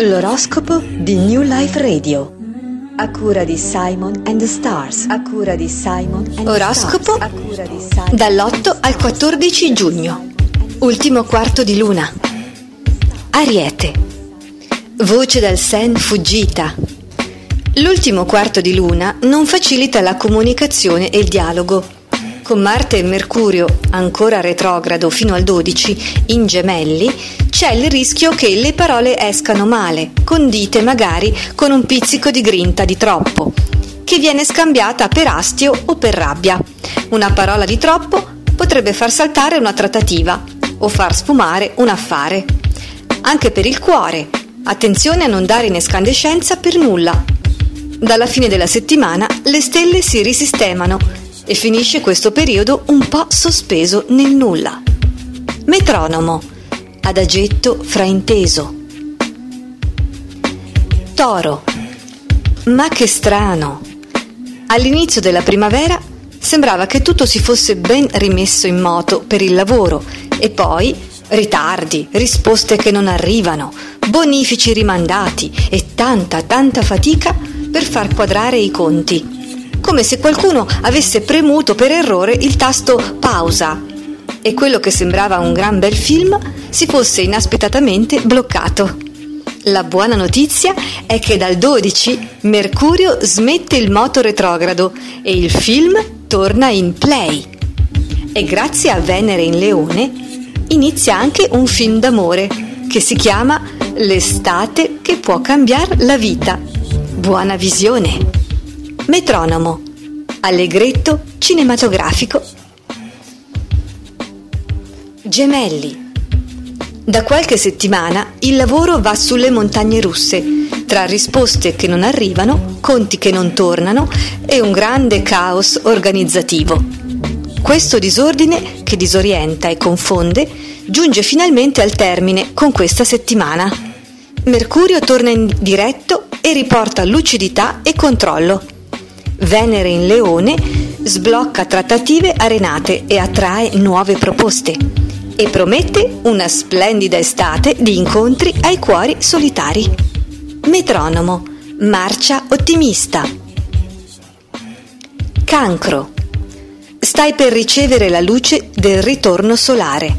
L'oroscopo di New Life Radio. A cura di Simon and the Stars. A cura di Simon and the Oroscopo Stars. Simon dall'8 al 14 giugno. Ultimo quarto di luna. Ariete. Voce dal sen fuggita. L'ultimo quarto di luna non facilita la comunicazione e il dialogo. Con Marte e Mercurio, ancora retrogrado fino al 12, in gemelli, c'è il rischio che le parole escano male, condite magari con un pizzico di grinta di troppo, che viene scambiata per astio o per rabbia. Una parola di troppo potrebbe far saltare una trattativa o far sfumare un affare. Anche per il cuore, attenzione a non dare in escandescenza per nulla. Dalla fine della settimana le stelle si risistemano e finisce questo periodo un po' sospeso nel nulla. Metronomo, adagetto frainteso. Toro, ma che strano! All'inizio della primavera sembrava che tutto si fosse ben rimesso in moto per il lavoro e poi ritardi, risposte che non arrivano, bonifici rimandati e tanta tanta fatica per far quadrare i conti come se qualcuno avesse premuto per errore il tasto pausa e quello che sembrava un gran bel film si fosse inaspettatamente bloccato. La buona notizia è che dal 12 Mercurio smette il moto retrogrado e il film torna in play. E grazie a Venere in Leone inizia anche un film d'amore che si chiama L'estate che può cambiare la vita. Buona visione! Metronomo. Allegretto cinematografico. Gemelli. Da qualche settimana il lavoro va sulle montagne russe, tra risposte che non arrivano, conti che non tornano e un grande caos organizzativo. Questo disordine, che disorienta e confonde, giunge finalmente al termine con questa settimana. Mercurio torna in diretto e riporta lucidità e controllo. Venere in Leone sblocca trattative arenate e attrae nuove proposte e promette una splendida estate di incontri ai cuori solitari. Metronomo, marcia ottimista. Cancro. Stai per ricevere la luce del ritorno solare.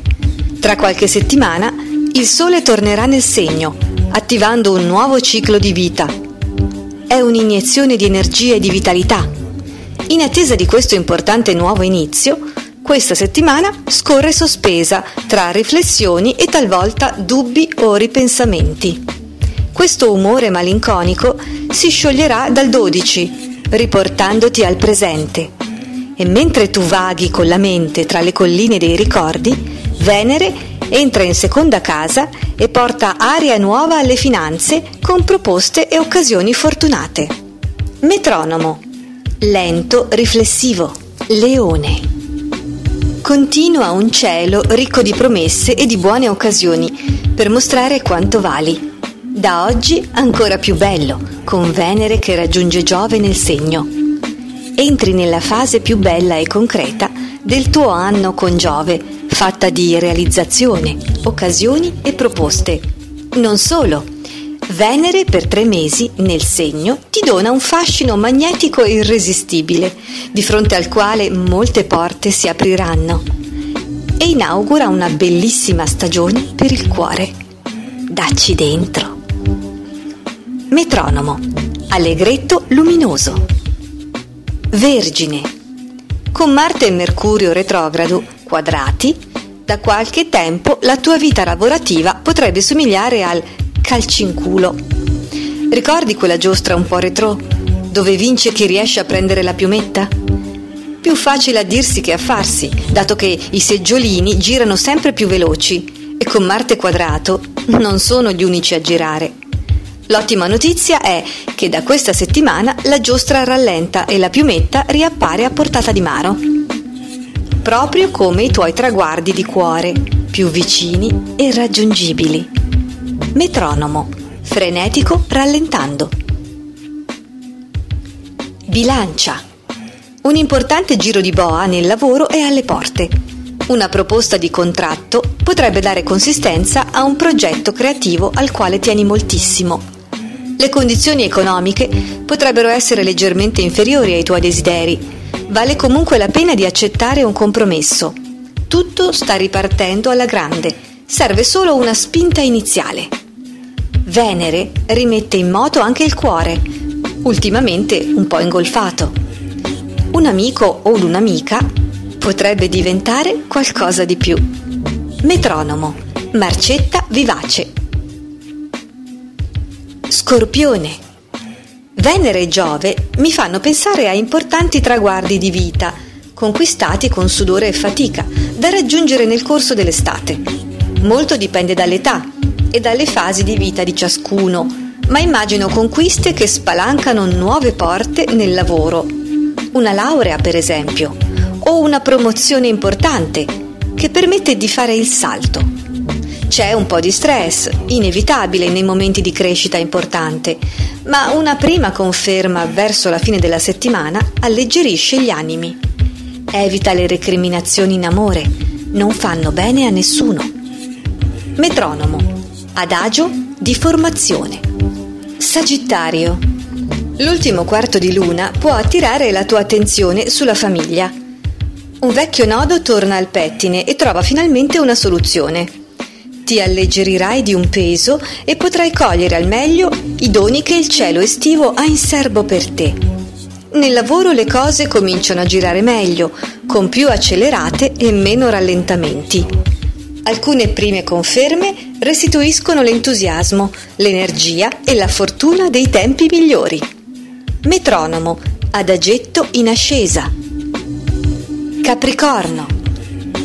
Tra qualche settimana il Sole tornerà nel segno, attivando un nuovo ciclo di vita è un'iniezione di energia e di vitalità. In attesa di questo importante nuovo inizio, questa settimana scorre sospesa tra riflessioni e talvolta dubbi o ripensamenti. Questo umore malinconico si scioglierà dal 12, riportandoti al presente. E mentre tu vaghi con la mente tra le colline dei ricordi, Venere entra in seconda casa e porta aria nuova alle finanze con proposte e occasioni fortunate. Metronomo. Lento, riflessivo. Leone. Continua un cielo ricco di promesse e di buone occasioni per mostrare quanto vali. Da oggi ancora più bello, con Venere che raggiunge Giove nel segno. Entri nella fase più bella e concreta del tuo anno con Giove fatta di realizzazione, occasioni e proposte. Non solo. Venere per tre mesi nel segno ti dona un fascino magnetico irresistibile, di fronte al quale molte porte si apriranno, e inaugura una bellissima stagione per il cuore. Dacci dentro. Metronomo. Allegretto luminoso. Vergine. Con Marte e Mercurio retrogrado quadrati, da qualche tempo la tua vita lavorativa potrebbe somigliare al calcinculo. Ricordi quella giostra un po' retro, dove vince chi riesce a prendere la piumetta? Più facile a dirsi che a farsi, dato che i seggiolini girano sempre più veloci e con Marte quadrato non sono gli unici a girare. L'ottima notizia è che da questa settimana la giostra rallenta e la piumetta riappare a portata di mano proprio come i tuoi traguardi di cuore, più vicini e raggiungibili. Metronomo, frenetico rallentando. Bilancia. Un importante giro di boa nel lavoro è alle porte. Una proposta di contratto potrebbe dare consistenza a un progetto creativo al quale tieni moltissimo. Le condizioni economiche potrebbero essere leggermente inferiori ai tuoi desideri. Vale comunque la pena di accettare un compromesso. Tutto sta ripartendo alla grande, serve solo una spinta iniziale. Venere rimette in moto anche il cuore, ultimamente un po' ingolfato. Un amico o un'amica potrebbe diventare qualcosa di più. Metronomo, marcetta vivace. Scorpione. Venere e Giove mi fanno pensare a importanti traguardi di vita, conquistati con sudore e fatica, da raggiungere nel corso dell'estate. Molto dipende dall'età e dalle fasi di vita di ciascuno, ma immagino conquiste che spalancano nuove porte nel lavoro. Una laurea, per esempio, o una promozione importante che permette di fare il salto. C'è un po' di stress, inevitabile nei momenti di crescita importante, ma una prima conferma verso la fine della settimana alleggerisce gli animi. Evita le recriminazioni in amore, non fanno bene a nessuno. Metronomo, adagio di formazione. Sagittario. L'ultimo quarto di luna può attirare la tua attenzione sulla famiglia. Un vecchio nodo torna al pettine e trova finalmente una soluzione. Ti alleggerirai di un peso e potrai cogliere al meglio i doni che il cielo estivo ha in serbo per te. Nel lavoro le cose cominciano a girare meglio, con più accelerate e meno rallentamenti. Alcune prime conferme restituiscono l'entusiasmo, l'energia e la fortuna dei tempi migliori. Metronomo, adagetto in ascesa. Capricorno.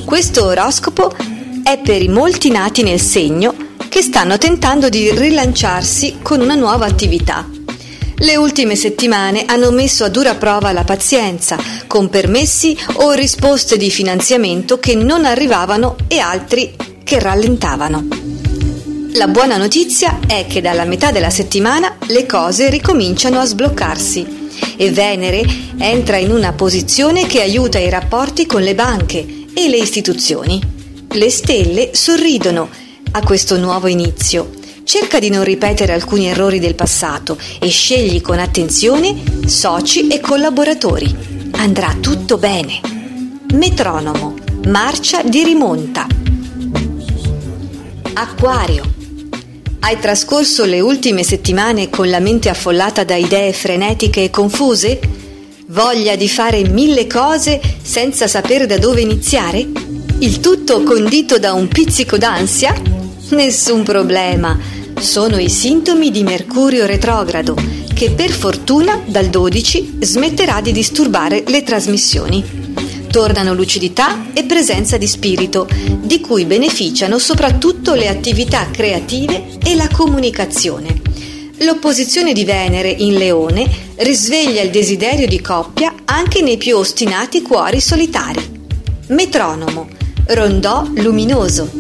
Questo oroscopo è per i molti nati nel segno che stanno tentando di rilanciarsi con una nuova attività. Le ultime settimane hanno messo a dura prova la pazienza, con permessi o risposte di finanziamento che non arrivavano e altri che rallentavano. La buona notizia è che dalla metà della settimana le cose ricominciano a sbloccarsi e Venere entra in una posizione che aiuta i rapporti con le banche e le istituzioni. Le stelle sorridono a questo nuovo inizio. Cerca di non ripetere alcuni errori del passato e scegli con attenzione soci e collaboratori. Andrà tutto bene. Metronomo, marcia di rimonta. Acquario. Hai trascorso le ultime settimane con la mente affollata da idee frenetiche e confuse? Voglia di fare mille cose senza sapere da dove iniziare? Il tutto condito da un pizzico d'ansia? Nessun problema. Sono i sintomi di Mercurio retrogrado, che per fortuna dal 12 smetterà di disturbare le trasmissioni tornano lucidità e presenza di spirito, di cui beneficiano soprattutto le attività creative e la comunicazione. L'opposizione di Venere in Leone risveglia il desiderio di coppia anche nei più ostinati cuori solitari. Metronomo, rondò luminoso.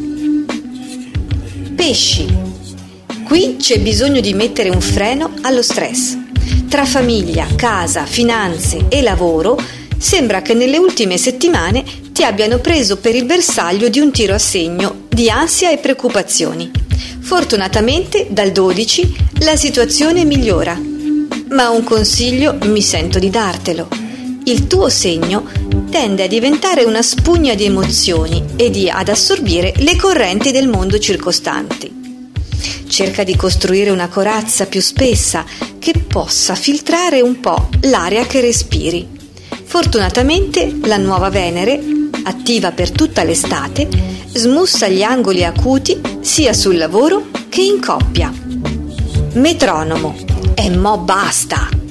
Pesci. Qui c'è bisogno di mettere un freno allo stress. Tra famiglia, casa, finanze e lavoro sembra che nelle ultime settimane ti abbiano preso per il bersaglio di un tiro a segno di ansia e preoccupazioni. Fortunatamente dal 12 la situazione migliora. Ma un consiglio mi sento di dartelo. Il tuo segno tende a diventare una spugna di emozioni e di, ad assorbire le correnti del mondo circostanti. Cerca di costruire una corazza più spessa che possa filtrare un po' l'aria che respiri. Fortunatamente la nuova Venere, attiva per tutta l'estate, smussa gli angoli acuti sia sul lavoro che in coppia. Metronomo. E mo basta!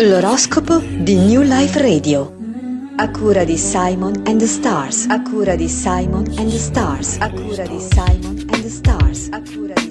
L'oroscopo di New Life Radio. A cura di Simon and the Stars. A cura di Simon and the Stars. A cura di Simon and the Stars. A cura di